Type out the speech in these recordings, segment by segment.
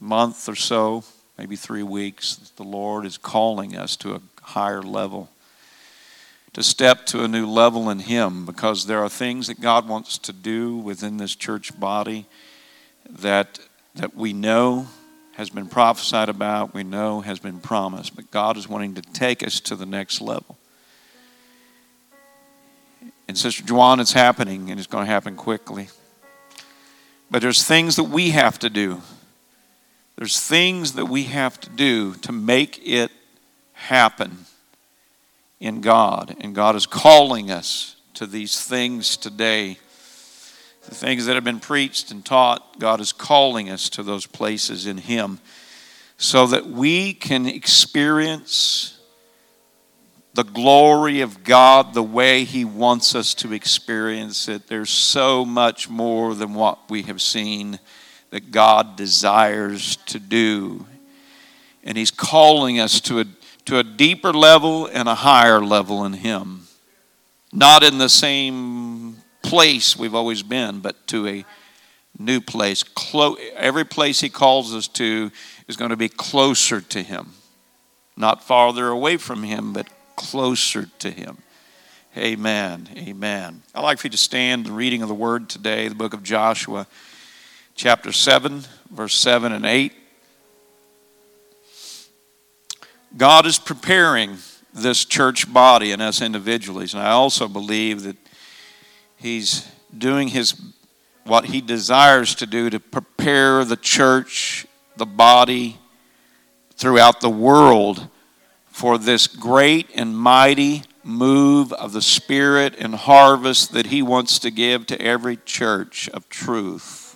month or so, maybe three weeks, the Lord is calling us to a higher level to step to a new level in Him because there are things that God wants to do within this church body that, that we know has been prophesied about, we know has been promised, but God is wanting to take us to the next level. And Sister Joanne, it's happening and it's going to happen quickly. But there's things that we have to do. There's things that we have to do to make it happen in God. And God is calling us to these things today. The things that have been preached and taught, God is calling us to those places in Him so that we can experience the glory of God the way He wants us to experience it. There's so much more than what we have seen that God desires to do. And He's calling us to a to a deeper level and a higher level in Him. Not in the same place we've always been, but to a new place. Every place He calls us to is going to be closer to Him. Not farther away from Him, but closer to Him. Amen. Amen. I'd like for you to stand the reading of the Word today, the book of Joshua, chapter 7, verse 7 and 8. God is preparing this church body and us individuals. And I also believe that He's doing His what He desires to do to prepare the church, the body throughout the world for this great and mighty move of the Spirit and harvest that He wants to give to every church of truth.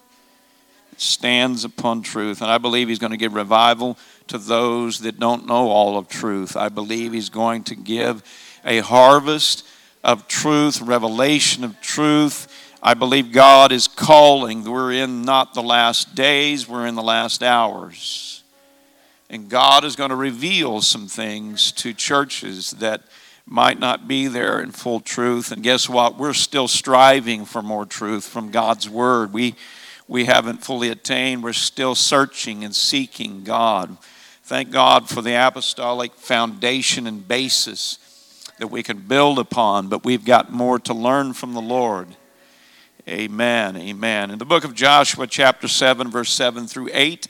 Stands upon truth. And I believe He's going to give revival to those that don't know all of truth. I believe He's going to give a harvest of truth, revelation of truth. I believe God is calling. We're in not the last days, we're in the last hours. And God is going to reveal some things to churches that might not be there in full truth. And guess what? We're still striving for more truth from God's Word. We, we haven't fully attained, we're still searching and seeking God. Thank God for the apostolic foundation and basis that we can build upon, but we've got more to learn from the Lord. Amen. Amen. In the book of Joshua, chapter 7, verse 7 through 8,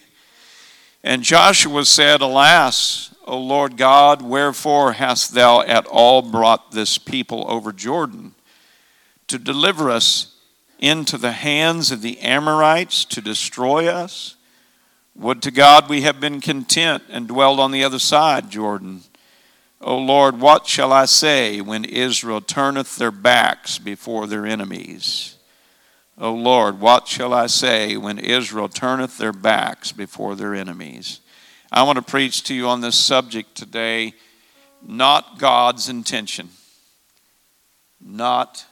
and Joshua said, Alas, O Lord God, wherefore hast thou at all brought this people over Jordan to deliver us into the hands of the Amorites to destroy us? Would to God we have been content and dwelled on the other side, Jordan. O Lord, what shall I say when Israel turneth their backs before their enemies? O Lord, what shall I say when Israel turneth their backs before their enemies? I want to preach to you on this subject today not God's intention. Not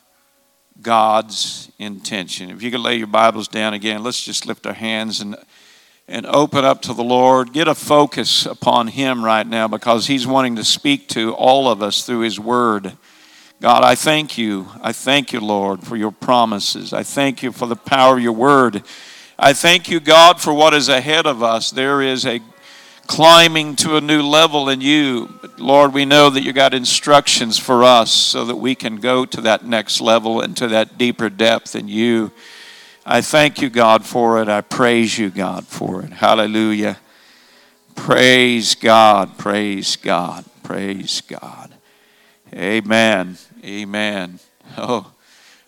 God's intention. If you could lay your Bibles down again, let's just lift our hands and and open up to the Lord. Get a focus upon Him right now because He's wanting to speak to all of us through His Word. God, I thank you. I thank you, Lord, for your promises. I thank you for the power of your Word. I thank you, God, for what is ahead of us. There is a climbing to a new level in you. But Lord, we know that you got instructions for us so that we can go to that next level and to that deeper depth in you. I thank you, God, for it. I praise you, God, for it. Hallelujah. Praise God. Praise God. Praise God. Amen. Amen. Oh,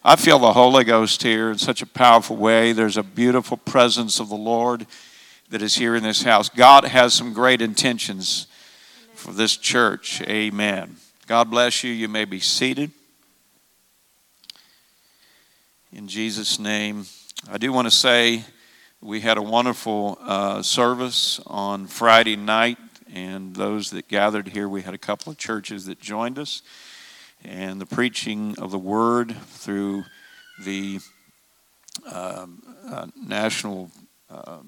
I feel the Holy Ghost here in such a powerful way. There's a beautiful presence of the Lord that is here in this house. God has some great intentions for this church. Amen. God bless you. You may be seated. In Jesus' name. I do want to say We had a wonderful uh, service on Friday night, and those that gathered here, we had a couple of churches that joined us, and the preaching of the word through the um, uh, National uh,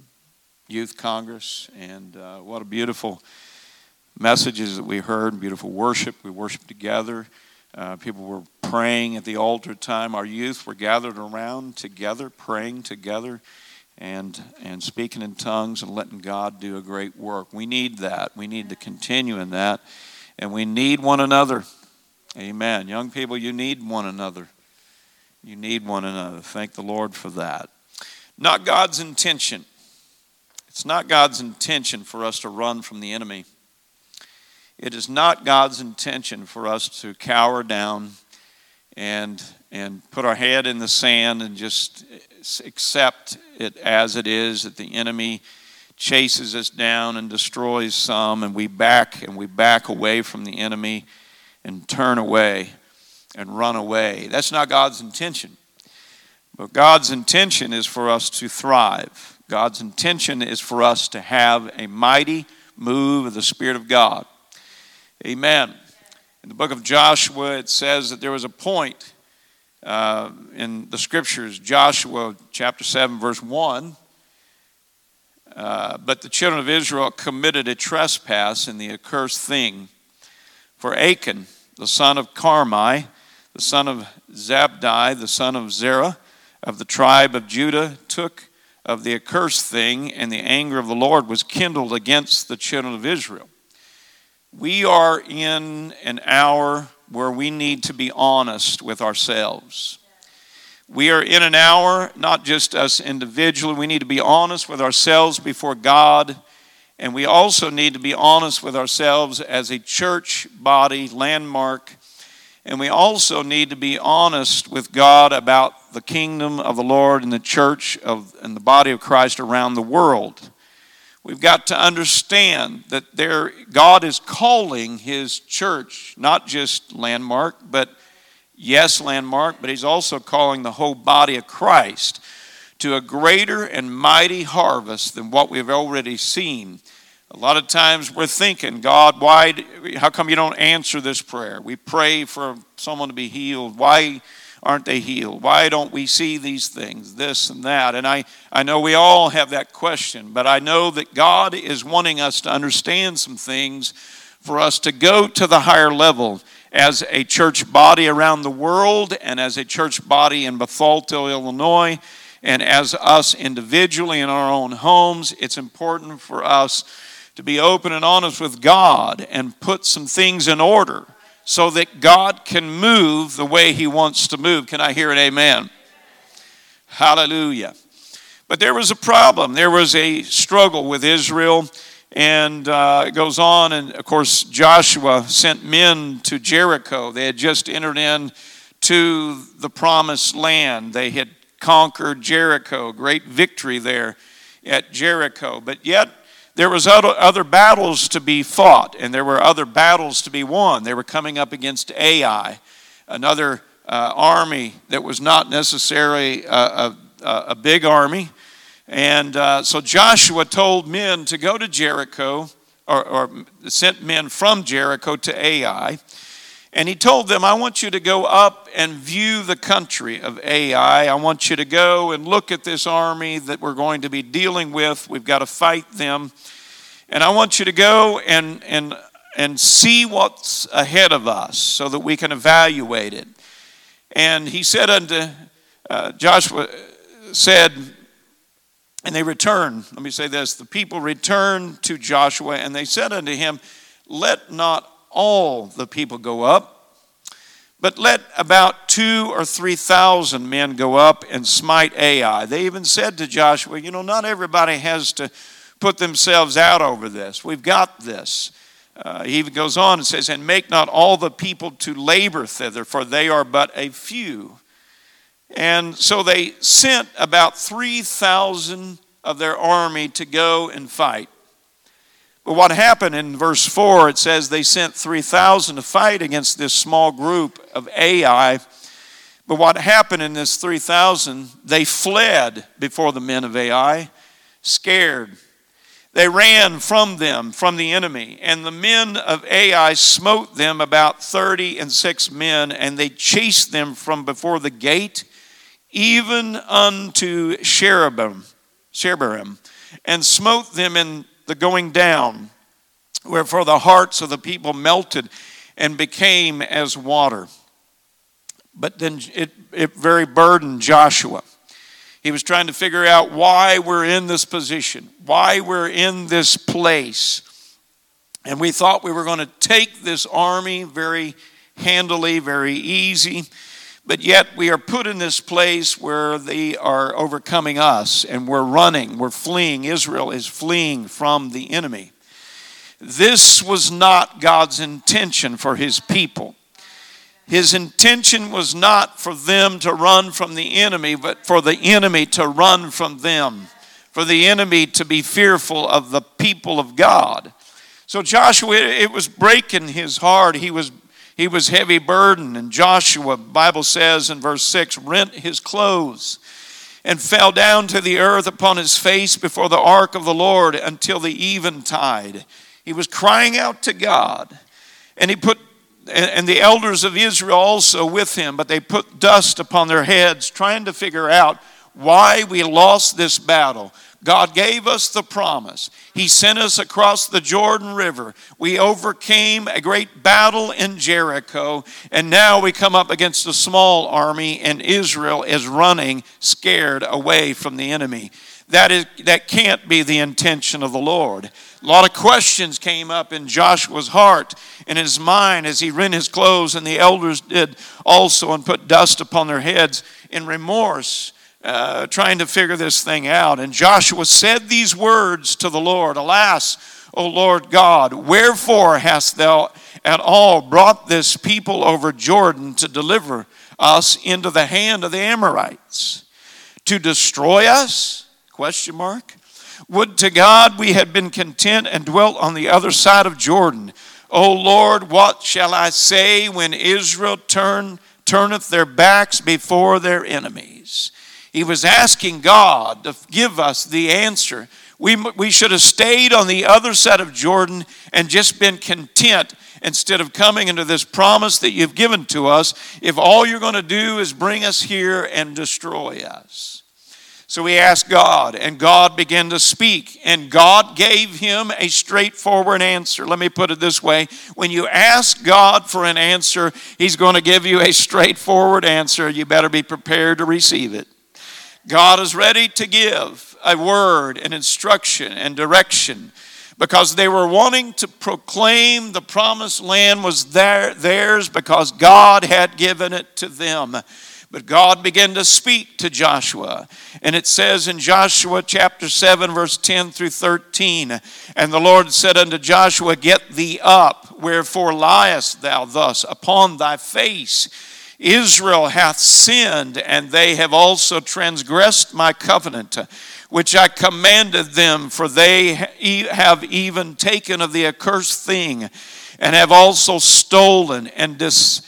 Youth Congress, and uh, what a beautiful messages that we heard, beautiful worship. We worshiped together. Uh, people were praying at the altar time. Our youth were gathered around together, praying together, and and speaking in tongues and letting God do a great work. We need that. We need to continue in that, and we need one another. Amen. Young people, you need one another. You need one another. Thank the Lord for that. Not God's intention. It's not God's intention for us to run from the enemy. It is not God's intention for us to cower down and, and put our head in the sand and just accept it as it is that the enemy chases us down and destroys some and we back and we back away from the enemy and turn away and run away. That's not God's intention. But God's intention is for us to thrive. God's intention is for us to have a mighty move of the Spirit of God. Amen. In the book of Joshua, it says that there was a point uh, in the scriptures, Joshua chapter 7, verse 1. Uh, but the children of Israel committed a trespass in the accursed thing. For Achan, the son of Carmi, the son of Zabdi, the son of Zerah, of the tribe of Judah, took of the accursed thing, and the anger of the Lord was kindled against the children of Israel. We are in an hour where we need to be honest with ourselves. We are in an hour, not just us individually, we need to be honest with ourselves before God, and we also need to be honest with ourselves as a church body, landmark, and we also need to be honest with God about the kingdom of the Lord and the church of, and the body of Christ around the world. We've got to understand that there, God is calling His church, not just Landmark, but yes, Landmark, but He's also calling the whole body of Christ to a greater and mighty harvest than what we've already seen. A lot of times we're thinking, God, why, how come you don't answer this prayer? We pray for someone to be healed. Why? aren't they healed? Why don't we see these things, this and that? And I, I know we all have that question, but I know that God is wanting us to understand some things for us to go to the higher level as a church body around the world and as a church body in Bethalto, Illinois, and as us individually in our own homes. It's important for us to be open and honest with God and put some things in order so that God can move the way He wants to move. Can I hear an amen? Hallelujah. But there was a problem. There was a struggle with Israel. And uh, it goes on, and of course, Joshua sent men to Jericho. They had just entered in to the promised land. They had conquered Jericho, great victory there at Jericho. But yet, there was other, battles to be fought and there were other battles to be won. They were coming up against ai another uh, army that was not necessarily a, a, a big army. And uh, so joshua told men to go to jericho or, or sent men from jericho to ai and he told them, I want you to go up and view the country of Ai. I want you to go and look at this army that we're going to be dealing with. We've got to fight them. And I want you to go and, and, and see what's ahead of us so that we can evaluate it. And he said unto uh, Joshua, said, and they returned. Let me say this the people returned to Joshua, and they said unto him, Let not all the people go up, but let about two or three thousand men go up and smite Ai. They even said to Joshua, You know, not everybody has to put themselves out over this. We've got this. Uh, he even goes on and says, And make not all the people to labor thither, for they are but a few. And so they sent about 3,000 of their army to go and fight. But what happened in verse 4, it says they sent 3,000 to fight against this small group of Ai. But what happened in this 3,000, they fled before the men of Ai scared. They ran from them, from the enemy, and the men of Ai smote them about thirty and six men, and they chased them from before the gate, even unto Cherubim, Shebarim, and smote them in the going down, wherefore the hearts of the people melted and became as water. But then it, it very burdened Joshua he was trying to figure out why we're in this position, why we're in this place. And we thought we were going to take this army very handily, very easy. But yet we are put in this place where they are overcoming us and we're running, we're fleeing. Israel is fleeing from the enemy. This was not God's intention for his people. His intention was not for them to run from the enemy, but for the enemy to run from them, for the enemy to be fearful of the people of God. So Joshua, it was breaking his heart. He was he was heavy burdened, and Joshua, Bible says in verse 6, rent his clothes and fell down to the earth upon his face before the ark of the Lord until the eventide. He was crying out to God, and he put and the elders of Israel also with him, but they put dust upon their heads, trying to figure out why we lost this battle. God gave us the promise. He sent us across the Jordan River. We overcame a great battle in Jericho, and now we come up against a small army, and Israel is running scared away from the enemy. That, is, that can't be the intention of the Lord. A lot of questions came up in Joshua's heart and his mind as he rent his clothes, and the elders did also, and put dust upon their heads in remorse, uh, trying to figure this thing out. And Joshua said these words to the Lord Alas, O Lord God, wherefore hast thou at all brought this people over Jordan to deliver us into the hand of the Amorites? To destroy us? Question mark. Would to God we had been content and dwelt on the other side of Jordan. O Lord, what shall I say when Israel turn, turneth their backs before their enemies? He was asking God to give us the answer. We, we should have stayed on the other side of Jordan and just been content instead of coming into this promise that you've given to us if all you're going to do is bring us here and destroy us. So he asked God, and God began to speak, and God gave him a straightforward answer. Let me put it this way when you ask God for an answer, he's going to give you a straightforward answer. You better be prepared to receive it. God is ready to give a word, an instruction, and direction because they were wanting to proclaim the promised land was their, theirs because God had given it to them. But God began to speak to Joshua. And it says in Joshua chapter 7, verse 10 through 13 And the Lord said unto Joshua, Get thee up, wherefore liest thou thus upon thy face? Israel hath sinned, and they have also transgressed my covenant, which I commanded them, for they have even taken of the accursed thing, and have also stolen and dis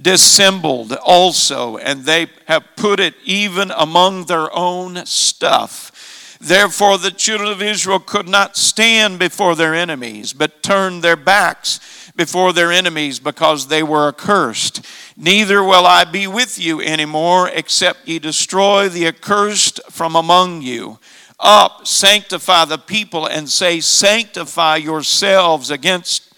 dissembled also, and they have put it even among their own stuff. Therefore, the children of Israel could not stand before their enemies, but turned their backs before their enemies because they were accursed. Neither will I be with you anymore, except ye destroy the accursed from among you. Up, sanctify the people, and say, Sanctify yourselves against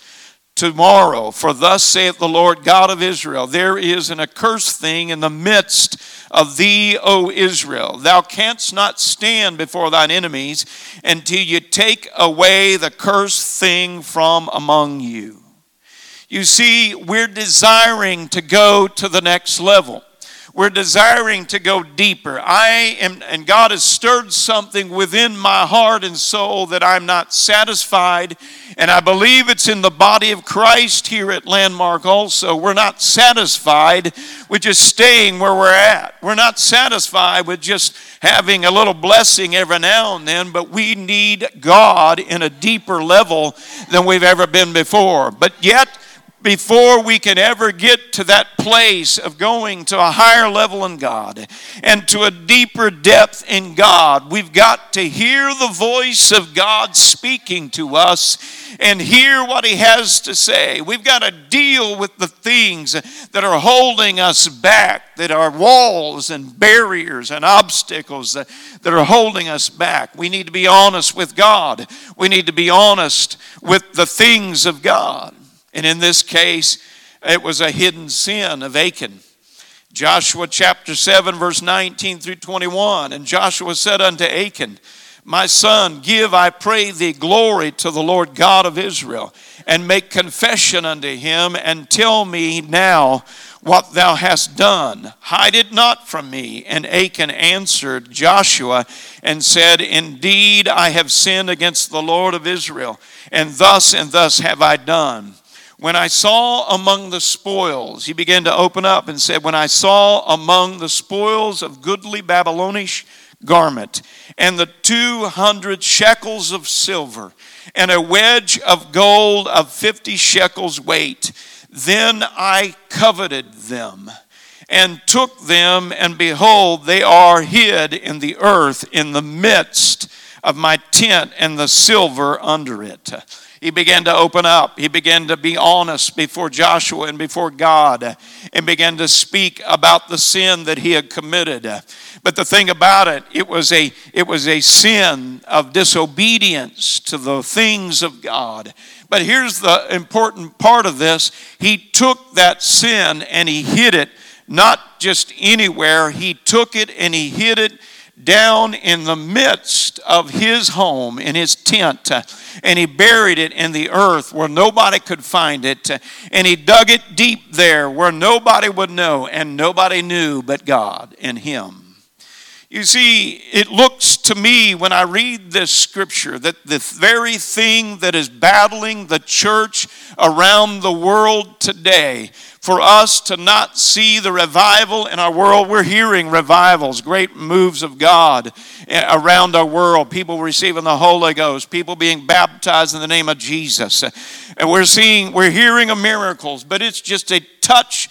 tomorrow. For thus saith the Lord God of Israel There is an accursed thing in the midst of thee, O Israel. Thou canst not stand before thine enemies until you take away the cursed thing from among you. You see, we're desiring to go to the next level. We're desiring to go deeper. I am, and God has stirred something within my heart and soul that I'm not satisfied. And I believe it's in the body of Christ here at Landmark also. We're not satisfied with just staying where we're at. We're not satisfied with just having a little blessing every now and then, but we need God in a deeper level than we've ever been before. But yet, before we can ever get to that place of going to a higher level in God and to a deeper depth in God, we've got to hear the voice of God speaking to us and hear what He has to say. We've got to deal with the things that are holding us back, that are walls and barriers and obstacles that, that are holding us back. We need to be honest with God, we need to be honest with the things of God. And in this case, it was a hidden sin of Achan. Joshua chapter 7, verse 19 through 21. And Joshua said unto Achan, My son, give, I pray thee, glory to the Lord God of Israel, and make confession unto him, and tell me now what thou hast done. Hide it not from me. And Achan answered Joshua and said, Indeed, I have sinned against the Lord of Israel, and thus and thus have I done. When I saw among the spoils, he began to open up and said, When I saw among the spoils of goodly Babylonish garment, and the 200 shekels of silver, and a wedge of gold of 50 shekels weight, then I coveted them and took them, and behold, they are hid in the earth in the midst of my tent, and the silver under it he began to open up. He began to be honest before Joshua and before God and began to speak about the sin that he had committed. But the thing about it, it was a, it was a sin of disobedience to the things of God. But here's the important part of this he took that sin and he hid it, not just anywhere, he took it and he hid it down in the midst of his home, in his tent, uh, and he buried it in the earth where nobody could find it, uh, and he dug it deep there where nobody would know, and nobody knew but God and him. You see, it looks to me when I read this scripture that the very thing that is battling the church around the world today for us to not see the revival in our world. We're hearing revivals, great moves of God eh, around our world, people receiving the Holy Ghost, people being baptized in the name of Jesus. And we're seeing, we're hearing of miracles, but it's just a touch,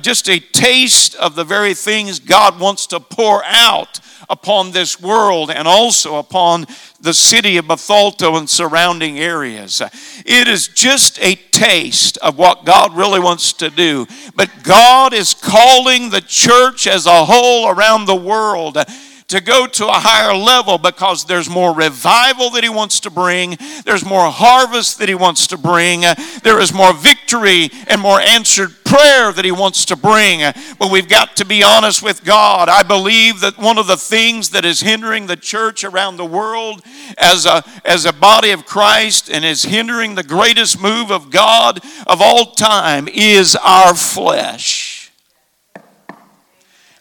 just a taste of the very things God wants to pour out upon this world and also upon the city of Bethalto and surrounding areas. It is just a taste of what God really wants to do. But God is calling the church as a whole around the world to go to a higher level because there's more revival that He wants to bring, there's more harvest that He wants to bring, there is more victory and more answered prayer that He wants to bring. But we've got to be honest with God. I believe that one of the things that is hindering the church around the world as a, as a body of Christ and is hindering the greatest move of God of all time is our flesh.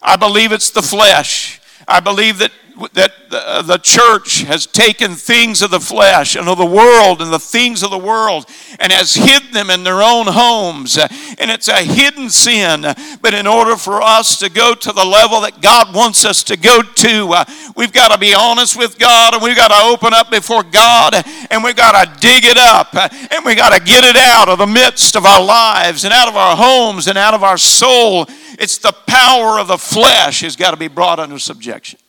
I believe it's the flesh. I believe that, that the, the church has taken things of the flesh and of the world and the things of the world and has hid them in their own homes. And it's a hidden sin. But in order for us to go to the level that God wants us to go to, uh, we've got to be honest with God and we've got to open up before God and we've got to dig it up uh, and we've got to get it out of the midst of our lives and out of our homes and out of our soul it's the power of the flesh has got to be brought under subjection.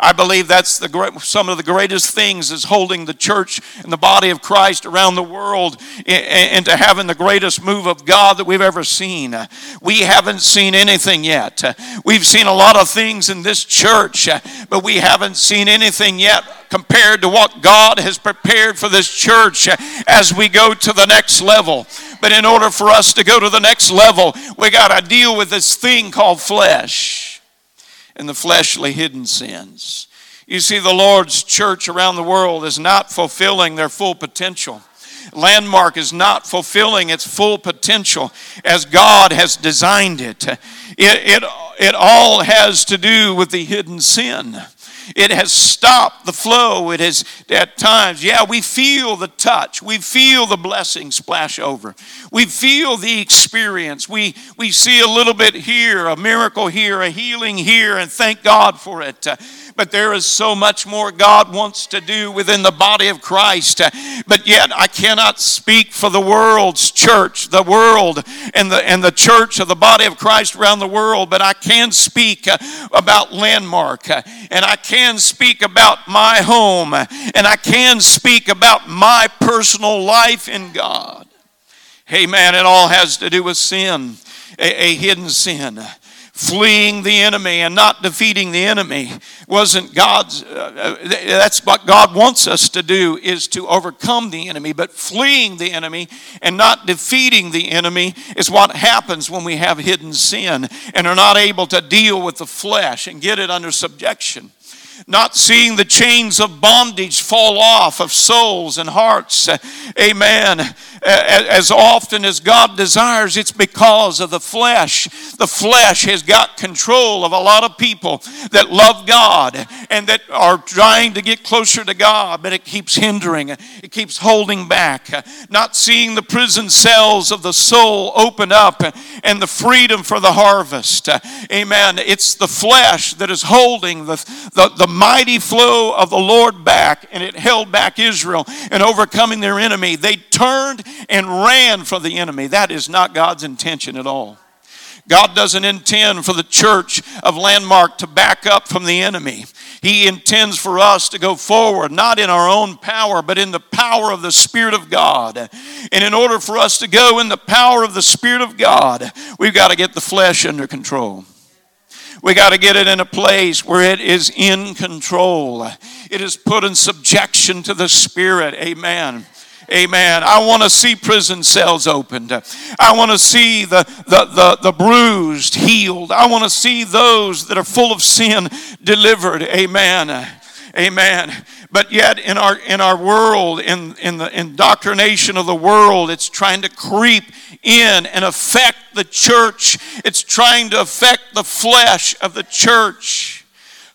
I believe that's the great, some of the greatest things is holding the church and the body of Christ around the world into having the greatest move of God that we've ever seen. We haven't seen anything yet. We've seen a lot of things in this church, but we haven't seen anything yet compared to what God has prepared for this church as we go to the next level. But in order for us to go to the next level, we got to deal with this thing called flesh and the fleshly hidden sins. You see, the Lord's church around the world is not fulfilling their full potential. Landmark is not fulfilling its full potential as God has designed it. It, it, it all has to do with the hidden sin. It has stopped the flow. It has, at times, yeah, we feel the touch. We feel the blessing splash over. We feel the experience. We, we see a little bit here, a miracle here, a healing here, and thank God for it. Uh, but there is so much more God wants to do within the body of Christ. But yet, I cannot speak for the world's church, the world, and the, and the church of the body of Christ around the world, but I can speak uh, about Landmark, uh, and I can speak about my home, and I can speak about my personal life in God. Hey, man, it all has to do with sin, a, a hidden sin fleeing the enemy and not defeating the enemy wasn't god's uh, uh, that's what god wants us to do is to overcome the enemy. But fleeing the enemy and not defeating the enemy is what happens when we have hidden sin and are not able to deal with the flesh and get it under subjection not seeing the chains of bondage fall off of souls and hearts. Amen. As often as God desires, it's because of the flesh. The flesh has got control of a lot of people that love God and that are trying to get closer to God, but it keeps hindering, it keeps holding back. Not seeing the prison cells of the soul open up and the freedom for the harvest. Amen. It's the flesh that is holding the, the, the mighty flow of the Lord back, and it held back Israel and overcoming their enemy. They turned and ran from the enemy. That is not God's intention at all. God doesn't intend for the church of Landmark to back up from the enemy. He intends for us to go forward, not in our own power, but in the power of the Spirit of God. And in order for us to go in the power of the Spirit of God, we've got to get the flesh under control. We got to get it in a place where it is in control. It is put in subjection to the Spirit. Amen. Amen. I want to see prison cells opened. I want to see the, the, the, the, bruised healed. I want to see those that are full of sin delivered. Amen. Amen. But yet in our in our world, in, in the indoctrination of the world, it's trying to creep in and affect the church. It's trying to affect the flesh of the church.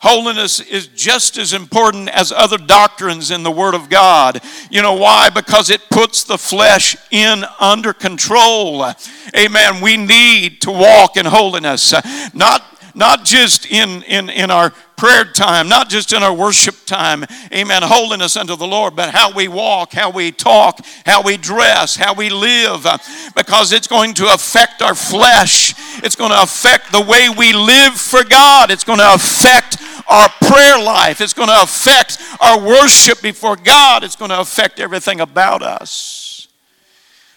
Holiness is just as important as other doctrines in the Word of God. You know why? Because it puts the flesh in under control. Amen. We need to walk in holiness, not not just in, in, in our prayer time, not just in our worship time, amen, holiness unto the Lord, but how we walk, how we talk, how we dress, how we live, uh, because it's going to affect our flesh. It's going to affect the way we live for God. It's going to affect our prayer life. It's going to affect our worship before God. It's going to affect everything about us.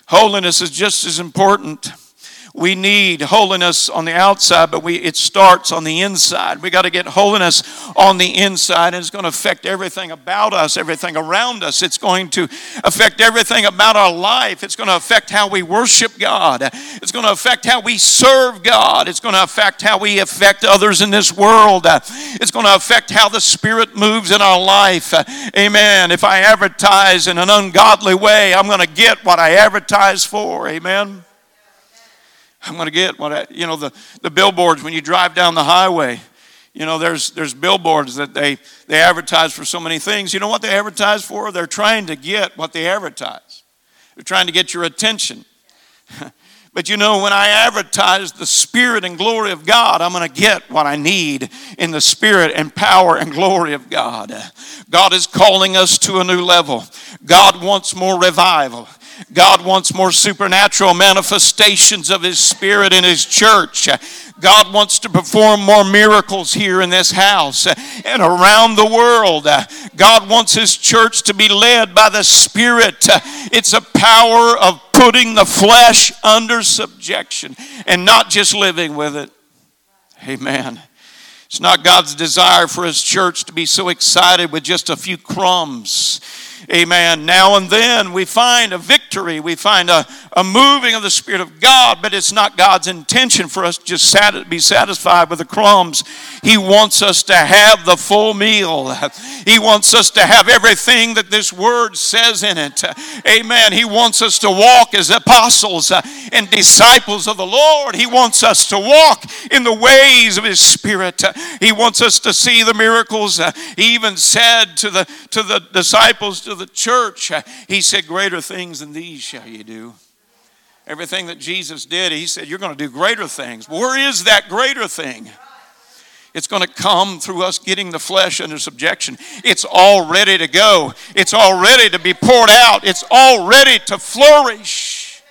Holiness is just as important we need holiness on the outside, but we, it starts on the inside. We got to get holiness on the inside, and it's going to affect everything about us, everything around us. It's going to affect everything about our life. It's going to affect how we worship God. It's going to affect how we serve God. It's going to affect how we affect others in this world. It's going to affect how the Spirit moves in our life. Amen. If I advertise in an ungodly way, I'm going to get what I advertise for. Amen. I'm going to get what I, you know, the, the billboards when you drive down the highway. You know, there's, there's billboards that they, they advertise for so many things. You know what they advertise for? They're trying to get what they advertise, they're trying to get your attention. But you know, when I advertise the Spirit and glory of God, I'm going to get what I need in the Spirit and power and glory of God. God is calling us to a new level. God wants more revival. God wants more supernatural manifestations of His Spirit in His church. God wants to perform more miracles here in this house and around the world. God wants His church to be led by the Spirit. It's a power of putting the flesh under subjection and not just living with it. Amen. It's not God's desire for His church to be so excited with just a few crumbs Amen. Now and then we find a victory, we find a, a moving of the Spirit of God, but it's not God's intention for us to just sat- be satisfied with the crumbs. He wants us to have the full meal. He wants us to have everything that this word says in it. Amen. He wants us to walk as apostles and disciples of the Lord. He wants us to walk in the ways of His Spirit. He wants us to see the miracles. He even said to the, to the disciples, to the church, He said, Greater things than these shall you do. Everything that Jesus did, He said, You're going to do greater things. Where is that greater thing? It's going to come through us getting the flesh under subjection. It's all ready to go. It's all ready to be poured out. It's all ready to flourish.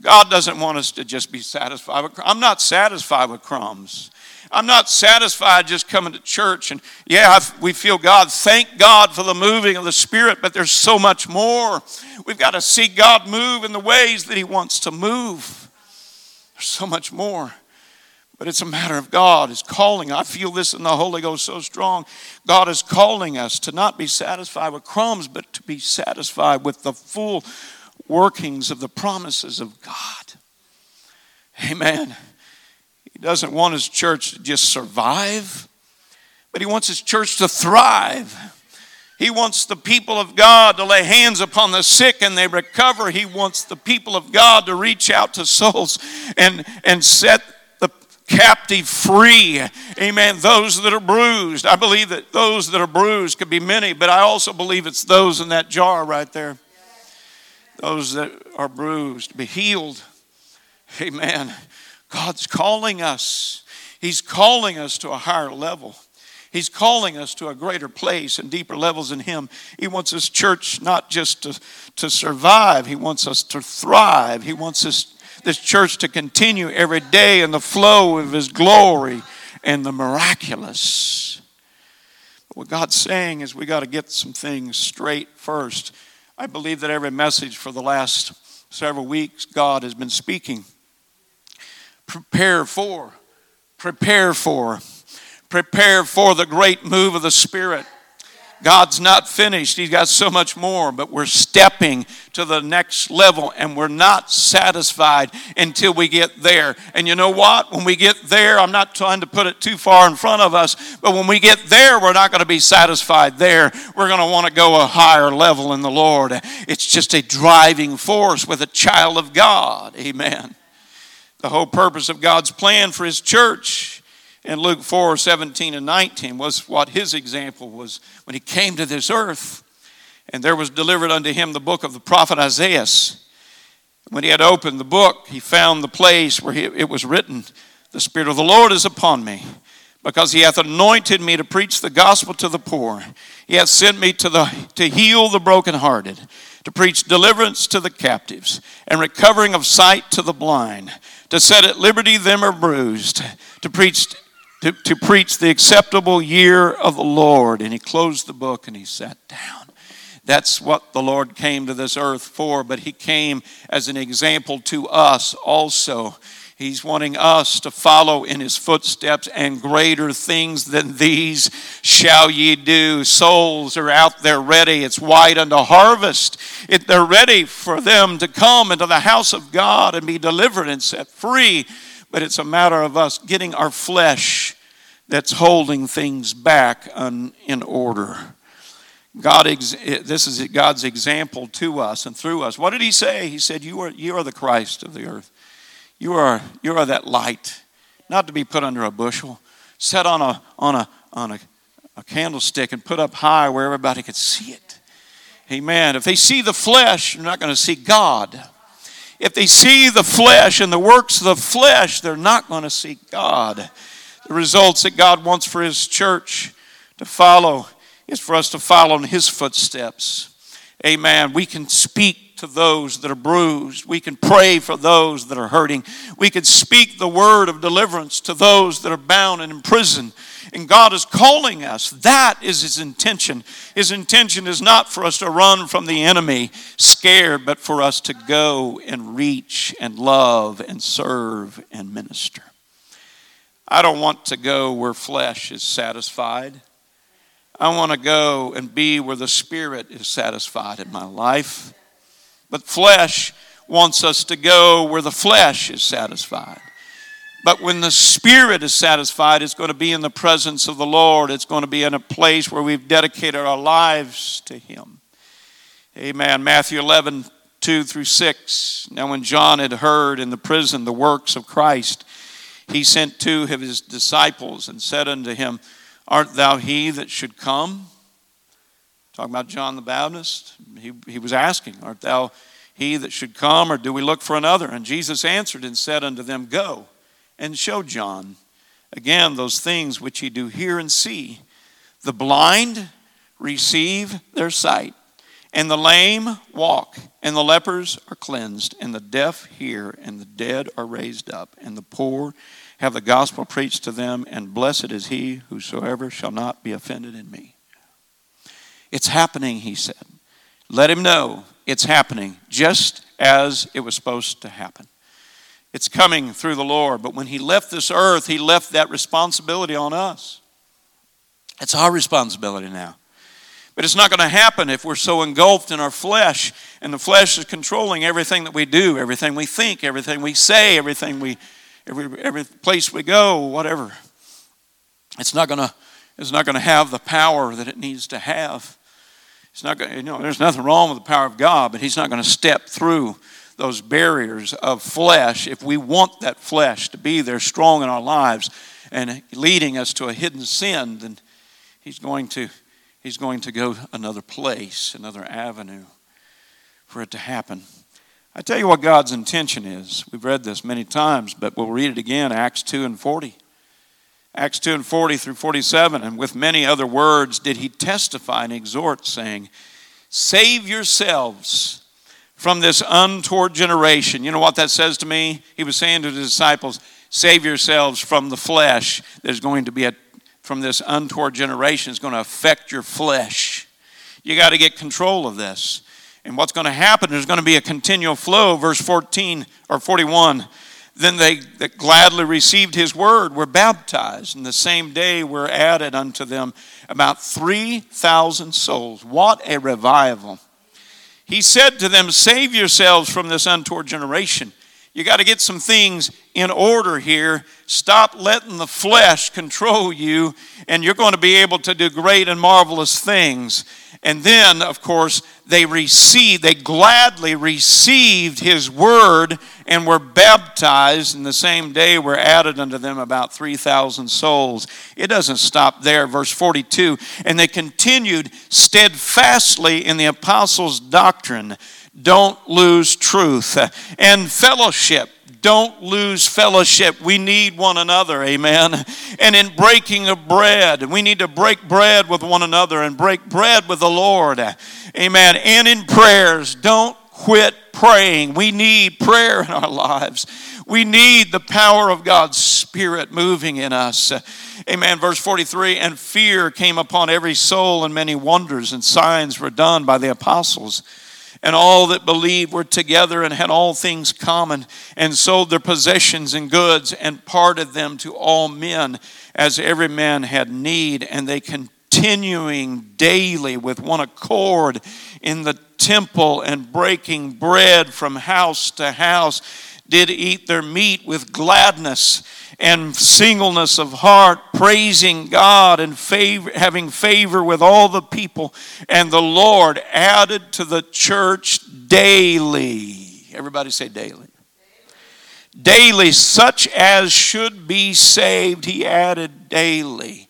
God doesn't want us to just be satisfied with I'm not satisfied with crumbs. I'm not satisfied just coming to church and yeah, we feel God. Thank God for the moving of the Spirit, but there's so much more. We've got to see God move in the ways that He wants to move. There's so much more. But it's a matter of God is calling. I feel this in the Holy Ghost so strong. God is calling us to not be satisfied with crumbs, but to be satisfied with the full workings of the promises of God. Amen doesn't want his church to just survive, but he wants his church to thrive. He wants the people of God to lay hands upon the sick and they recover. He wants the people of God to reach out to souls and, and set the captive free. Amen. Those that are bruised. I believe that those that are bruised could be many, but I also believe it's those in that jar right there. Those that are bruised, be healed. Amen. God's calling us. He's calling us to a higher level. He's calling us to a greater place and deeper levels in Him. He wants His church not just to, to survive, He wants us to thrive. He wants us, this church to continue every day in the flow of His glory and the miraculous. But what God's saying is we got to get some things straight first. I believe that every message for the last several weeks, God has been speaking prepare for, prepare for, prepare for the great move of the Spirit. God's not finished. He's got so much more, but we're stepping to the next level and we're not satisfied until we get there. And you know what? When we get there, I'm not trying to put it too far in front of us, but when we get there, we're not going to be satisfied there. We're going to want to go a higher level in the Lord. It's just a driving force with a child of God. Amen. The whole purpose of God's plan for His church in Luke 4 17 and 19 was what His example was when He came to this earth. And there was delivered unto Him the book of the prophet Isaiah. When He had opened the book, He found the place where he, it was written, The Spirit of the Lord is upon me because he hath anointed me to preach the gospel to the poor. He hath sent me to, the, to heal the brokenhearted, to preach deliverance to the captives, and recovering of sight to the blind, to set at liberty them are bruised, to preach, to, to preach the acceptable year of the Lord. And he closed the book and he sat down. That's what the Lord came to this earth for, but he came as an example to us also. He's wanting us to follow in his footsteps, and greater things than these shall ye do. Souls are out there ready. It's wide unto harvest. It, they're ready for them to come into the house of God and be delivered and set free. But it's a matter of us getting our flesh that's holding things back in order. God, this is God's example to us and through us. What did He say? He said, "You are, you are the Christ of the earth." You are, you are that light, not to be put under a bushel, set on a, on a, on a, a candlestick and put up high where everybody could see it. Amen. If they see the flesh, they're not going to see God. If they see the flesh and the works of the flesh, they're not going to see God. The results that God wants for His church to follow is for us to follow in His footsteps. Amen. We can speak to those that are bruised. We can pray for those that are hurting. We can speak the word of deliverance to those that are bound and imprisoned. And God is calling us. That is His intention. His intention is not for us to run from the enemy scared, but for us to go and reach and love and serve and minister. I don't want to go where flesh is satisfied. I want to go and be where the Spirit is satisfied in my life. But flesh wants us to go where the flesh is satisfied. But when the Spirit is satisfied, it's going to be in the presence of the Lord. It's going to be in a place where we've dedicated our lives to Him. Amen. Matthew 11, 2 through 6. Now, when John had heard in the prison the works of Christ, he sent two of his disciples and said unto him, Art thou he that should come? Talking about John the Baptist, he, he was asking, Art thou he that should come, or do we look for another? And Jesus answered and said unto them, Go and show John again those things which ye do hear and see. The blind receive their sight, and the lame walk, and the lepers are cleansed, and the deaf hear, and the dead are raised up, and the poor have the gospel preached to them, and blessed is he whosoever shall not be offended in me. It's happening, he said. Let him know it's happening just as it was supposed to happen. It's coming through the Lord. But when he left this earth, he left that responsibility on us. It's our responsibility now. But it's not going to happen if we're so engulfed in our flesh, and the flesh is controlling everything that we do, everything we think, everything we say, everything we, every, every place we go, whatever. It's not going to, it's not going to have the power that it needs to have. It's not going, you know, there's nothing wrong with the power of God, but He's not going to step through those barriers of flesh if we want that flesh to be there strong in our lives and leading us to a hidden sin, then He's going to He's going to go another place, another avenue for it to happen. I tell you what God's intention is. We've read this many times, but we'll read it again Acts 2 and 40. Acts 2 and 40 through 47. And with many other words did he testify and exhort, saying, Save yourselves from this untoward generation. You know what that says to me? He was saying to the disciples, Save yourselves from the flesh. There's going to be a, from this untoward generation, it's going to affect your flesh. You got to get control of this. And what's going to happen, there's going to be a continual flow. Verse 14 or 41 then they that gladly received his word were baptized, and the same day were added unto them about 3,000 souls. What a revival! He said to them, Save yourselves from this untoward generation. You got to get some things in order here. Stop letting the flesh control you, and you're going to be able to do great and marvelous things. And then, of course, they received, they gladly received his word and were baptized. And the same day were added unto them about 3,000 souls. It doesn't stop there. Verse 42 And they continued steadfastly in the apostles' doctrine. Don't lose truth. And fellowship don't lose fellowship. We need one another, amen. And in breaking of bread, we need to break bread with one another and break bread with the Lord, amen. And in prayers, don't quit praying. We need prayer in our lives. We need the power of God's Spirit moving in us. Amen. Verse 43 And fear came upon every soul, and many wonders and signs were done by the apostles and all that believed were together and had all things common, and sold their possessions and goods, and parted them to all men as every man had need. And they continuing daily with one accord in the temple and breaking bread from house to house, did eat their meat with gladness and singleness of heart, praising God and favor, having favor with all the people. And the Lord added to the church daily. Everybody say daily. Daily, such as should be saved, he added daily.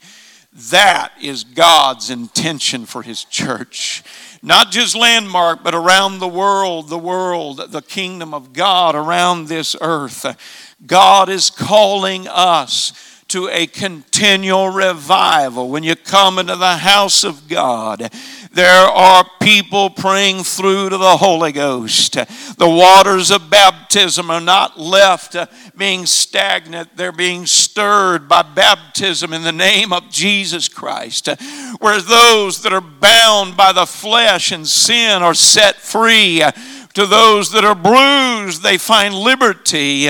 That is God's intention for his church. Not just landmark, but around the world, the world, the kingdom of God around this earth. God is calling us to a continual revival. When you come into the house of God, there are people praying through to the Holy Ghost. The waters of baptism are not left uh, being stagnant, they're being stirred by baptism in the name of Jesus Christ. Uh, Whereas those that are bound by the flesh and sin are set free. Uh, to those that are bruised, they find liberty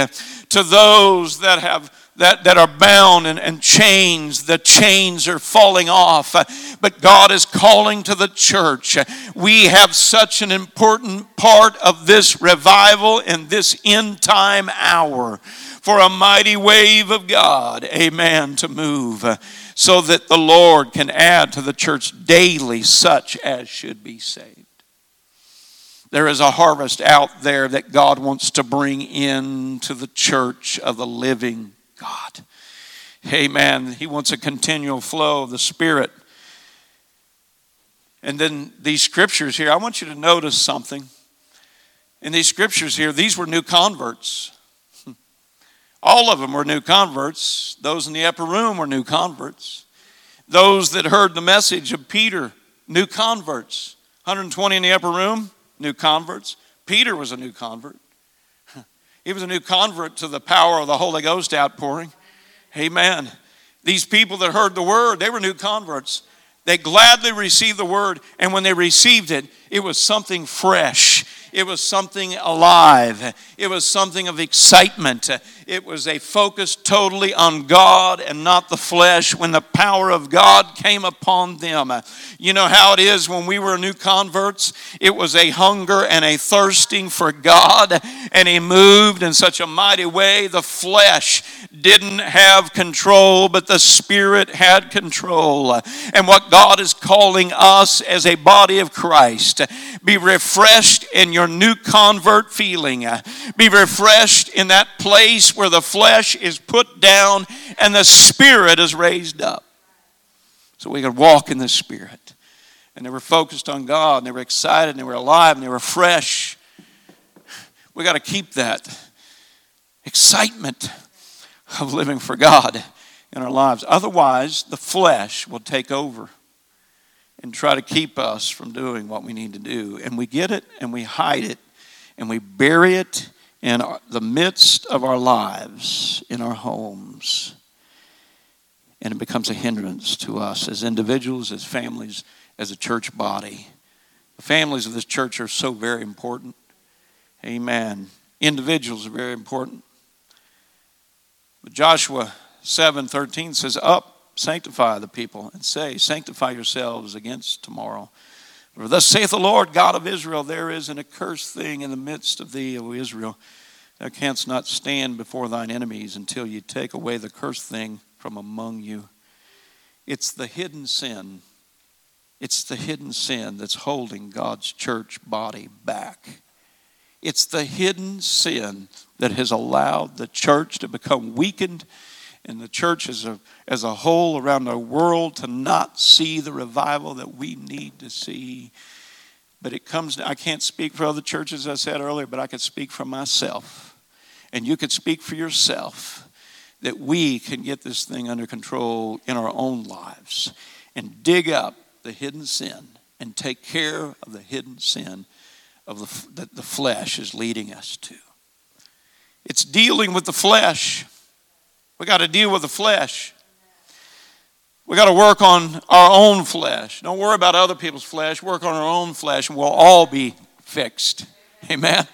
to those that have that, that are bound and, and chains, the chains are falling off. Uh, but God is calling to the church. Uh, we have such an important part of this revival in this end time hour for a mighty wave of God, amen, to move uh, so that the Lord can add to the church daily such as should be saved. There is a harvest out there that God wants to bring into the church of the living God. Amen. He wants a continual flow of the Spirit. And then these scriptures here, I want you to notice something. In these scriptures here, these were new converts. All of them were new converts. Those in the upper room were new converts. Those that heard the message of Peter, new converts. 120 in the upper room, new converts. Peter was a new convert. He was a new convert to the power of the Holy Ghost outpouring. Amen. These people that heard the word, they were new converts. They gladly received the word, and when they received it, it was something fresh. It was something alive. It was something of excitement. It was a focus totally on God and not the flesh when the power of God came upon them. You know how it is when we were new converts? It was a hunger and a thirsting for God, and He moved in such a mighty way. The flesh didn't have control, but the Spirit had control. And what God is calling us as a body of Christ be refreshed in your new convert feeling, be refreshed in that place where the flesh is put down and the Spirit is raised up. So we could walk in the Spirit. And they were focused on God, and they were excited, and they were alive, and they were fresh. We got to keep that excitement of living for God in our lives. Otherwise, the flesh will take over and try to keep us from doing what we need to do. And we get it and we hide it and we bury it in the midst of our lives, in our homes. And it becomes a hindrance to us as individuals, as families, as a church body. The families of this church are so very important. Amen. Individuals are very important. But Joshua 7:13 says, "Up, sanctify the people, and say, Sanctify yourselves against tomorrow. For thus saith the Lord God of Israel, There is an accursed thing in the midst of thee, O Israel. Thou canst not stand before thine enemies until you take away the cursed thing from among you. It's the hidden sin. It's the hidden sin that's holding God's church body back. It's the hidden sin that has allowed the church to become weakened and the church as a, as a whole around the world to not see the revival that we need to see. But it comes, I can't speak for other churches, I said earlier, but I could speak for myself. And you could speak for yourself that we can get this thing under control in our own lives and dig up the hidden sin and take care of the hidden sin of the, that the flesh is leading us to. It's dealing with the flesh. We got to deal with the flesh. We got to work on our own flesh. Don't worry about other people's flesh. Work on our own flesh, and we'll all be fixed. Amen.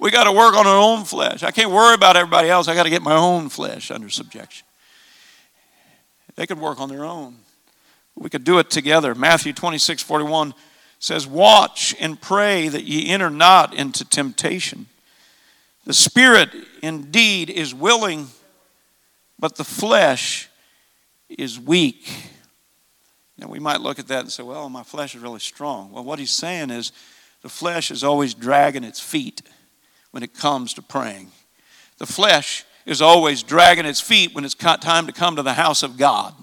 We got to work on our own flesh. I can't worry about everybody else. I got to get my own flesh under subjection. They could work on their own. We could do it together. Matthew 26 41 says, Watch and pray that ye enter not into temptation. The spirit indeed is willing, but the flesh is weak. Now we might look at that and say, well, my flesh is really strong. Well, what he's saying is the flesh is always dragging its feet when it comes to praying. The flesh is always dragging its feet when it's time to come to the house of God.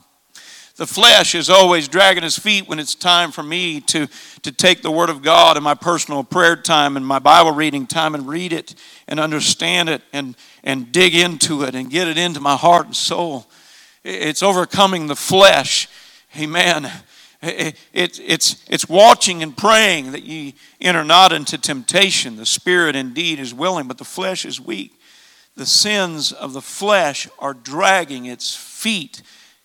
The flesh is always dragging its feet when it's time for me to, to take the Word of God in my personal prayer time and my Bible reading time and read it and understand it and, and dig into it and get it into my heart and soul. It's overcoming the flesh. Amen. It, it, it's, it's watching and praying that ye enter not into temptation. The spirit indeed is willing, but the flesh is weak. The sins of the flesh are dragging its feet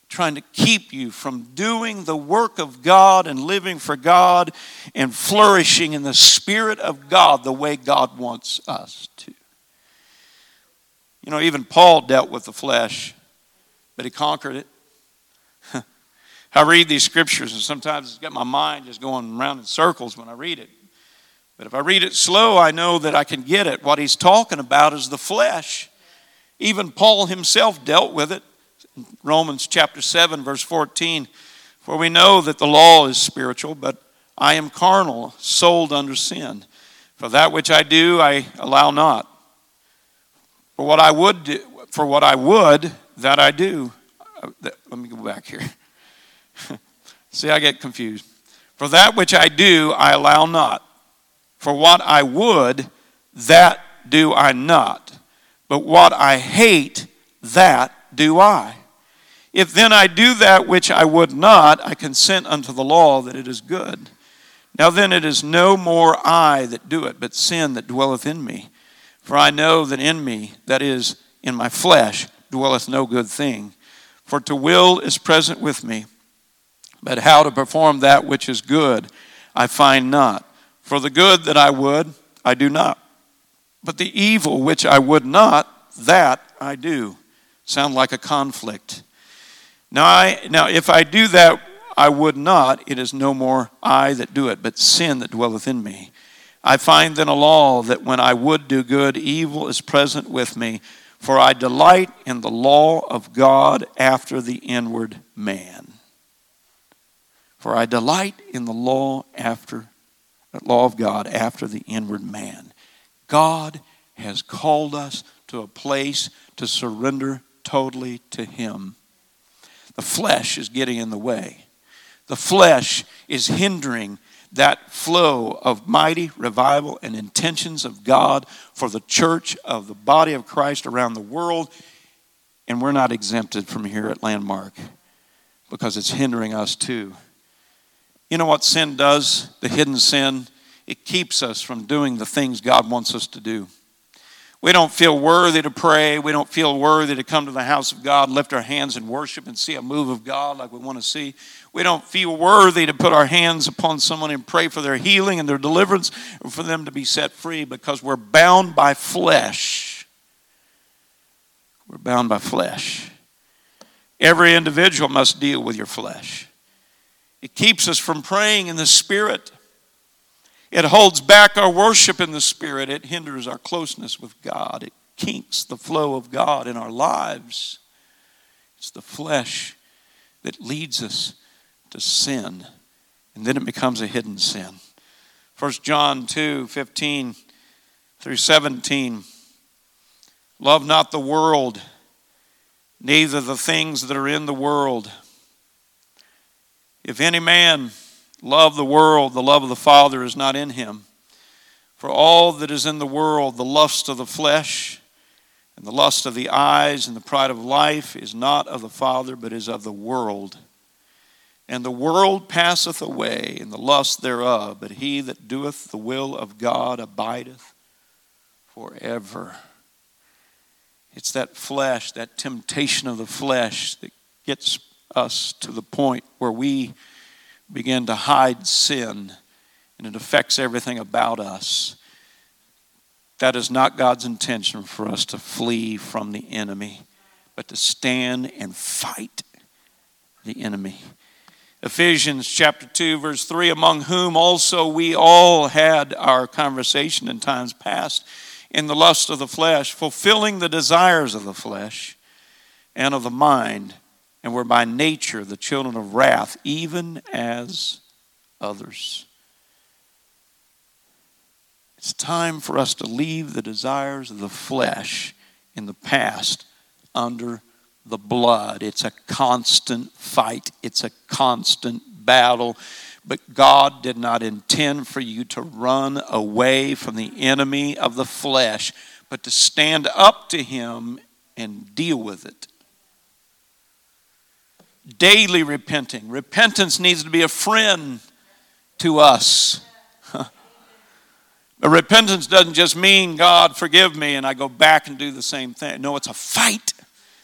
trying to keep you from doing the work of God and living for God and flourishing in the Spirit of God the way God wants us to. You know, even Paul dealt with the flesh, but he conquered it. I read these scriptures, and sometimes it's got my mind just going around in circles when I read it. But if I read it slow, I know that I can get it. What he's talking about is the flesh. Even Paul himself dealt with it. Romans chapter 7, verse 14. For we know that the law is spiritual, but I am carnal, sold under sin. For that which I do, I allow not. For what I would do, for what I would, that I do. Uh, let me go back here. See, I get confused. For that which I do, I allow not. For what I would, that do I not. But what I hate, that do I. If then I do that which I would not, I consent unto the law that it is good. Now then it is no more I that do it, but sin that dwelleth in me. For I know that in me, that is, in my flesh, dwelleth no good thing. For to will is present with me, but how to perform that which is good I find not. For the good that I would, I do not. But the evil which I would not, that I do. Sound like a conflict. Now, I, now if I do that I would not, it is no more I that do it, but sin that dwelleth in me. I find then a law that when I would do good, evil is present with me. For I delight in the law of God after the inward man. For I delight in the law after the law of God after the inward man. God has called us to a place to surrender totally to Him. The flesh is getting in the way. The flesh is hindering that flow of mighty revival and intentions of God for the church of the body of Christ around the world. And we're not exempted from here at Landmark because it's hindering us too. You know what sin does? The hidden sin? It keeps us from doing the things God wants us to do. We don't feel worthy to pray. We don't feel worthy to come to the house of God, lift our hands and worship and see a move of God like we want to see. We don't feel worthy to put our hands upon someone and pray for their healing and their deliverance or for them to be set free because we're bound by flesh. We're bound by flesh. Every individual must deal with your flesh. It keeps us from praying in the Spirit. It holds back our worship in the Spirit. It hinders our closeness with God. It kinks the flow of God in our lives. It's the flesh that leads us to sin, and then it becomes a hidden sin. 1 John 2 15 through 17. Love not the world, neither the things that are in the world. If any man love the world, the love of the Father is not in him. For all that is in the world, the lust of the flesh, and the lust of the eyes, and the pride of life, is not of the Father, but is of the world. And the world passeth away, and the lust thereof, but he that doeth the will of God abideth forever. It's that flesh, that temptation of the flesh, that gets us to the point where we begin to hide sin and it affects everything about us. That is not God's intention for us to flee from the enemy, but to stand and fight the enemy. Ephesians chapter 2, verse 3 Among whom also we all had our conversation in times past in the lust of the flesh, fulfilling the desires of the flesh and of the mind and were by nature the children of wrath, even as others. It's time for us to leave the desires of the flesh in the past under the blood. It's a constant fight, it's a constant battle. But God did not intend for you to run away from the enemy of the flesh, but to stand up to him and deal with it daily repenting. Repentance needs to be a friend to us. But repentance doesn't just mean, God, forgive me, and I go back and do the same thing. No, it's a fight.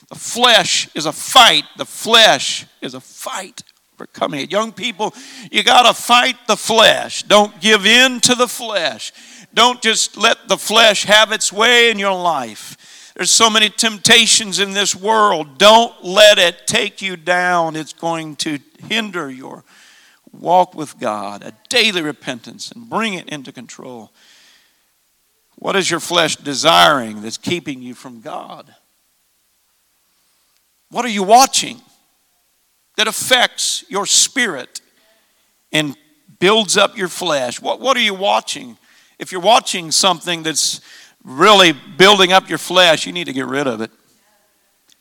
The flesh is a fight. The flesh is a fight for coming. Young people, you got to fight the flesh. Don't give in to the flesh. Don't just let the flesh have its way in your life. There's so many temptations in this world. Don't let it take you down. It's going to hinder your walk with God, a daily repentance, and bring it into control. What is your flesh desiring that's keeping you from God? What are you watching that affects your spirit and builds up your flesh? What, what are you watching? If you're watching something that's really building up your flesh, you need to get rid of it.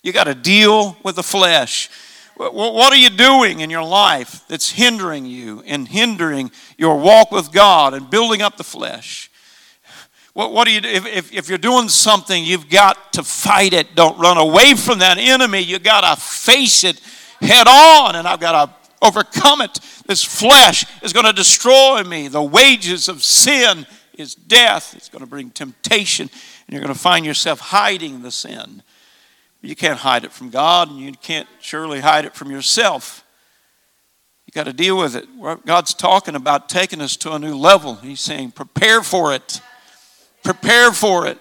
You got to deal with the flesh. What are you doing in your life that's hindering you and hindering your walk with God and building up the flesh? What, what do you? If, if, if you're doing something, you've got to fight it. Don't run away from that enemy. You've got to face it head on, and I've got to overcome it. This flesh is going to destroy me. The wages of sin is death. It's going to bring temptation, and you're going to find yourself hiding the sin. You can't hide it from God, and you can't surely hide it from yourself. You got to deal with it. God's talking about taking us to a new level. He's saying, prepare for it. Prepare for it.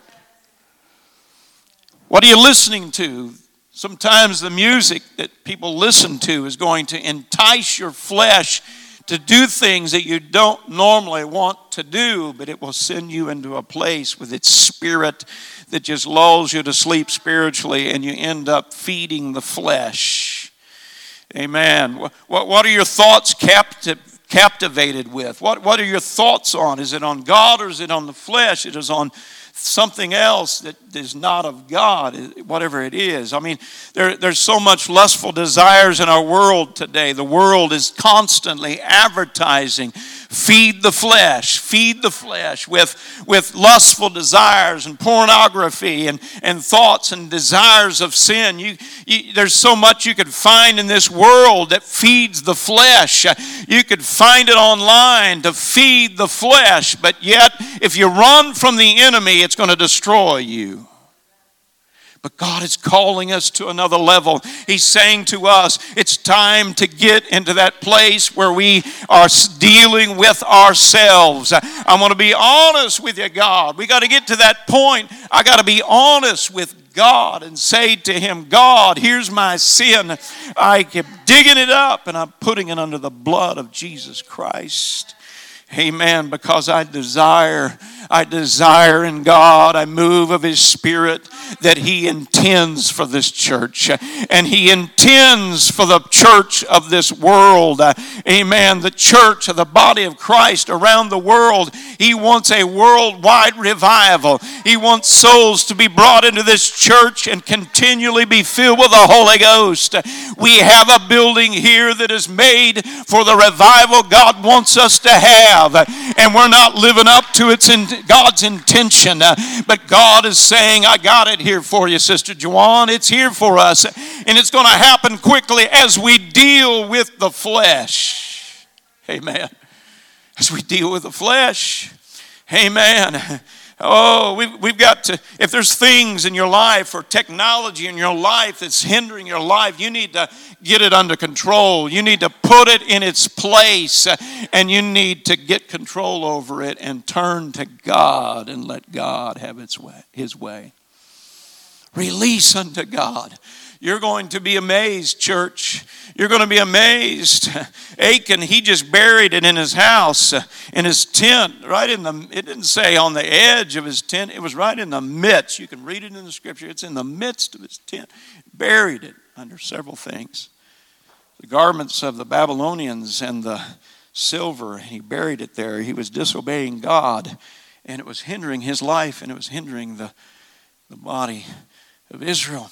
What are you listening to? Sometimes the music that people listen to is going to entice your flesh to do things that you don't normally want to do, but it will send you into a place with its spirit that just lulls you to sleep spiritually and you end up feeding the flesh. Amen. What, what are your thoughts captive, captivated with? What, what are your thoughts on? Is it on God or is it on the flesh? It is on something else that is not of God, whatever it is. I mean, there, there's so much lustful desires in our world today. The world is constantly advertising feed the flesh, feed the flesh with, with lustful desires and pornography and, and thoughts and desires of sin. You, you, there's so much you could find in this world that feeds the flesh. Uh, you could find it online to feed the flesh, but yet, if you run from the enemy, it's going to destroy you. But God is calling us to another level. He's saying to us, it's time to get into that place where we are dealing with ourselves. I want to be honest with you, God. We got to get to that point. I got to be honest with God and say to Him, God, here's my sin. I keep digging it up and I'm putting it under the blood of Jesus Christ. Amen. Because I desire, I desire in God, I move of His Spirit that He intends for this church. And He intends for the church of this world. Amen. The church of the body of Christ around the world. He wants a worldwide revival. He wants souls to be brought into this church and continually be filled with the Holy Ghost. We have a building here that is made for the revival God wants us to have and we're not living up to its God's intention. Uh, but God is saying, I got it here for you, Sister Joanne. It's here for us, and it's going to happen quickly as we deal with the flesh. Amen. As we deal with the flesh. Amen. Oh, we've, we've got to, if there's things in your life or technology in your life that's hindering your life, you need to get it under control. You need to put it in its place uh, and you need to get control over it and turn to God and let God have its way, his way. Release unto God. You're going to be amazed, church. You're going to be amazed. Achan, he just buried it in his house, uh, in his tent, right in the, it didn't say on the edge of his tent, it was right in the midst. You can read it in the scripture. It's in the midst of his tent. Buried it under several things. The garments of the Babylonians and the silver, he buried it there. He was disobeying God, and it was hindering his life, and it was hindering the, the body of Israel.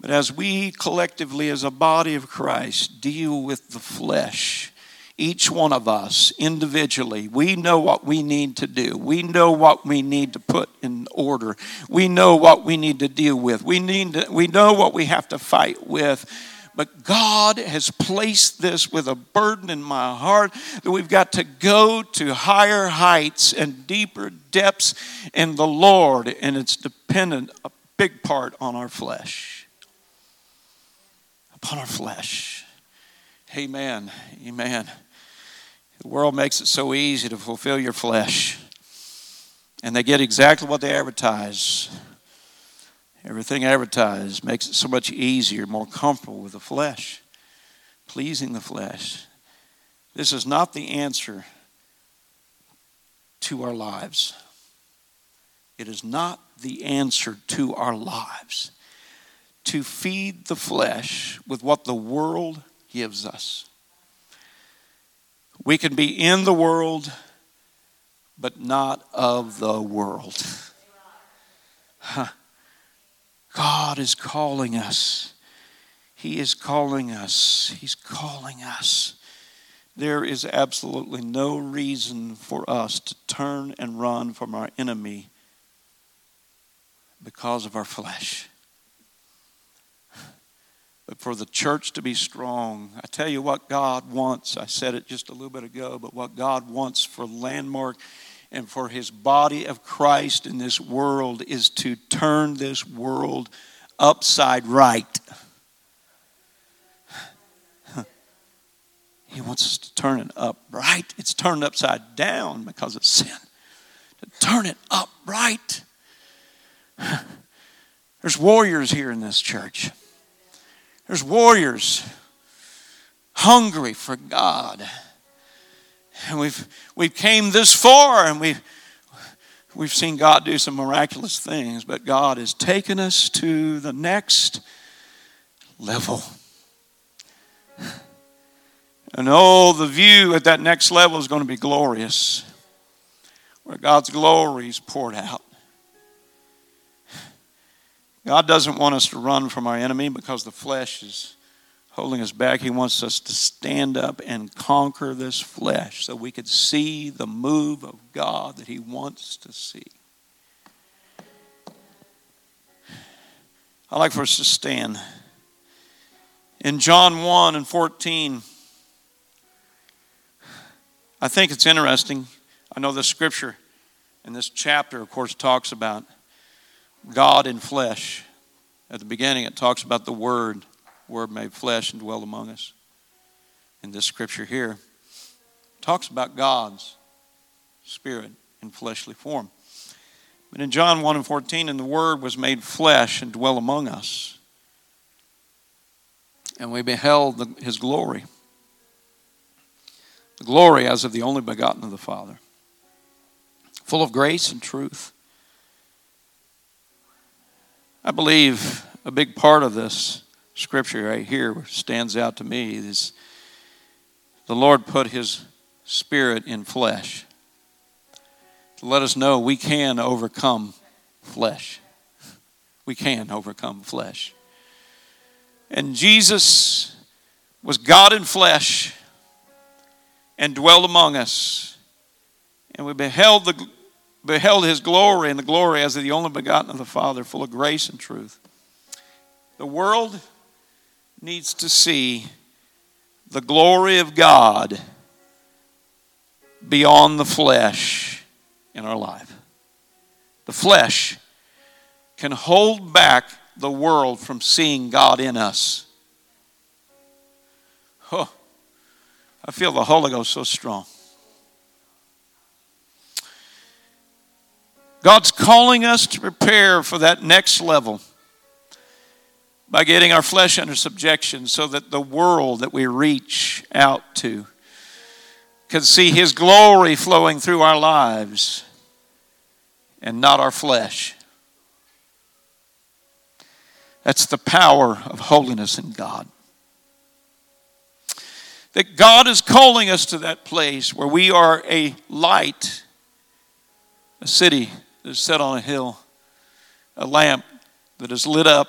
But as we collectively, as a body of Christ, deal with the flesh, each one of us individually, we know what we need to do. We know what we need to put in order. We know what we need to deal with. We, need to, we know what we have to fight with. But God has placed this with a burden in my heart that we've got to go to higher heights and deeper depths in the Lord, and it's dependent a big part on our flesh upon our flesh. Amen. Amen. The world makes it so easy to fulfill your flesh. And they get exactly what they advertise. Everything advertised makes it so much easier, more comfortable with the flesh, pleasing the flesh. This is not the answer to our lives. It is not the answer to our lives to feed the flesh with what the world gives us. We can be in the world, but not of the world. God is calling us. He is calling us. He's calling us there is absolutely no reason for us to turn and run from our enemy because of our flesh. But for the church to be strong, I tell you what God wants. I said it just a little bit ago, but what God wants for Landmark and for his body of Christ in this world is to turn this world upside right. He wants us to turn it upright. It's turned upside down because of sin. To turn it upright. There's warriors here in this church. There's warriors hungry for God. And we've we've came this far and we've we've seen God do some miraculous things, but God has taken us to the next level. And oh, the view at that next level is going to be glorious, where God's glory is poured out. God doesn't want us to run from our enemy because the flesh is holding us back. He wants us to stand up and conquer this flesh so we could see the move of God that He wants to see. I'd like for us to stand. In John 1 and 14, I think it's interesting. I know the scripture in this chapter, of course, talks about God in flesh. At the beginning, it talks about the Word, Word made flesh and dwelled among us. In this scripture here, talks about God's Spirit in fleshly form. But in John 1 and 14, and the Word was made flesh and dwell among us. And we beheld the, his glory the glory as of the only begotten of the Father, full of grace and truth. I believe a big part of this scripture right here stands out to me is the Lord put his spirit in flesh to let us know we can overcome flesh. We can overcome flesh. And Jesus was God in flesh and dwelled among us. And we beheld, the, beheld his glory and the glory as of the only begotten of the Father, full of grace and truth. The world needs to see the glory of God beyond the flesh in our life. The flesh can hold back the world from seeing God in us. Oh, I feel the Holy Ghost so strong. God's calling us to prepare for that next level by getting our flesh under subjection so that the world that we reach out to can see His glory flowing through our lives and not our flesh. That's the power of holiness in God that God is calling us to that place where we are a light, a city that is set on a hill, a lamp that is lit up,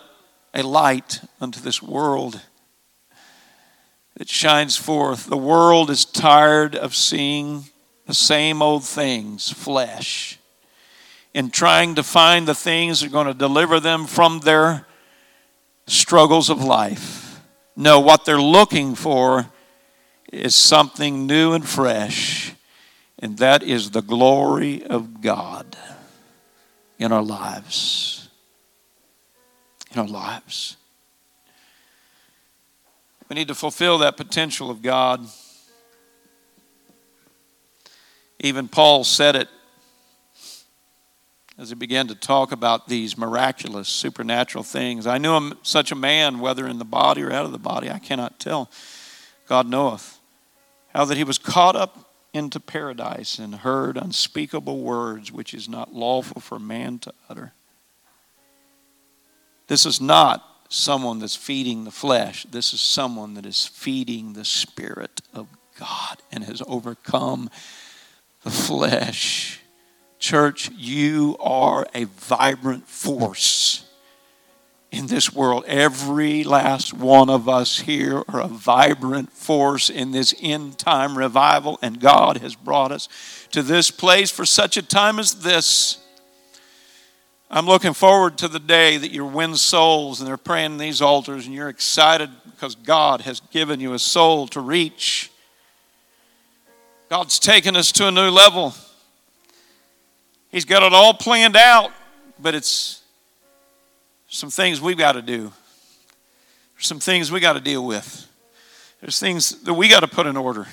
a light unto this world that shines forth. The world is tired of seeing the same old things, flesh, and trying to find the things that are going to deliver them from their struggles of life. No, what they're looking for is something new and fresh, and that is the glory of God in our lives. In our lives. We need to fulfill that potential of God. Even Paul said it as he began to talk about these miraculous, supernatural things. I knew him, such a man, whether in the body or out of the body, I cannot tell. God knoweth how that he was caught up into paradise and heard unspeakable words which is not lawful for man to utter. This is not someone that's feeding the flesh. This is someone that is feeding the Spirit of God and has overcome the flesh. Church, you are a vibrant force in this world. Every last one of us here are a vibrant force in this end time revival, and God has brought us to this place for such a time as this. I'm looking forward to the day that you win souls and they're praying in these altars and you're excited because God has given you a soul to reach. God's taken us to a new level. He's got it all planned out, but it's some things we've got to do. There's some things we got to deal with. There's things that we got to put in order.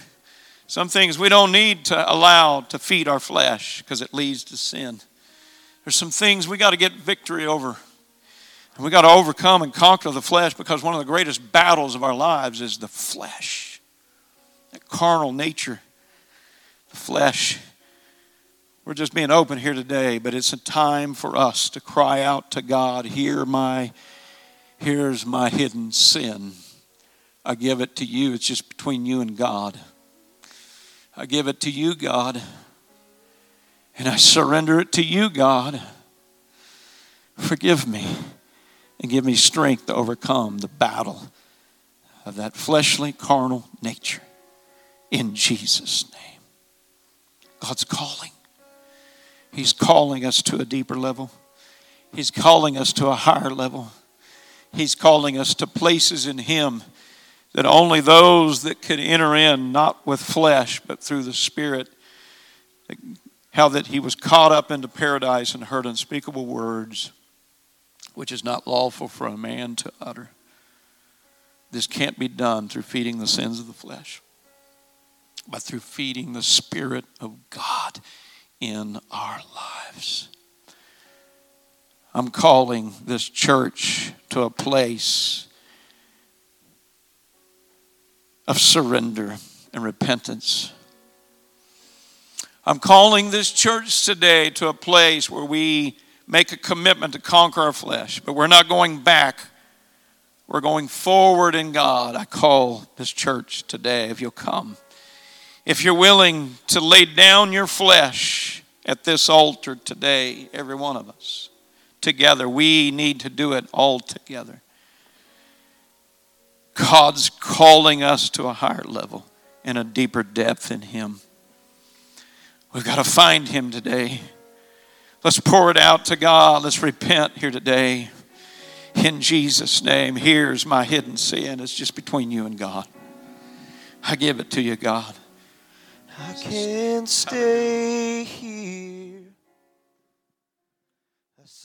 Some things we don't need to allow to feed our flesh because it leads to sin. There's some things we got to get victory over. And we got to overcome and conquer the flesh because one of the greatest battles of our lives is the flesh. That carnal nature, the flesh. We're just being open here today, but it's a time for us to cry out to God, "Hear my here's my hidden sin. I give it to you. It's just between you and God. I give it to you, God. And I surrender it to you, God. Forgive me and give me strength to overcome the battle of that fleshly, carnal nature. In Jesus' name. God's calling. He's calling us to a deeper level. He's calling us to a higher level. He's calling us to places in Him that only those that could enter in, not with flesh, but through the Spirit, how that he was caught up into paradise and heard unspeakable words, which is not lawful for a man to utter. This can't be done through feeding the sins of the flesh, but through feeding the Spirit of God in our lives. I'm calling this church to a place of surrender and repentance. I'm calling this church today to a place where we make a commitment to conquer our flesh, but we're not going back. We're going forward in God. I call this church today, if you'll come. If you're willing to lay down your flesh at this altar today, every one of us, together, we need to do it all together. God's calling us to a higher level and a deeper depth in Him. We've got to find him today. Let's pour it out to God. Let's repent here today. In Jesus' name, here's my hidden sin. It's just between you and God. I give it to you, God. I can't stay here.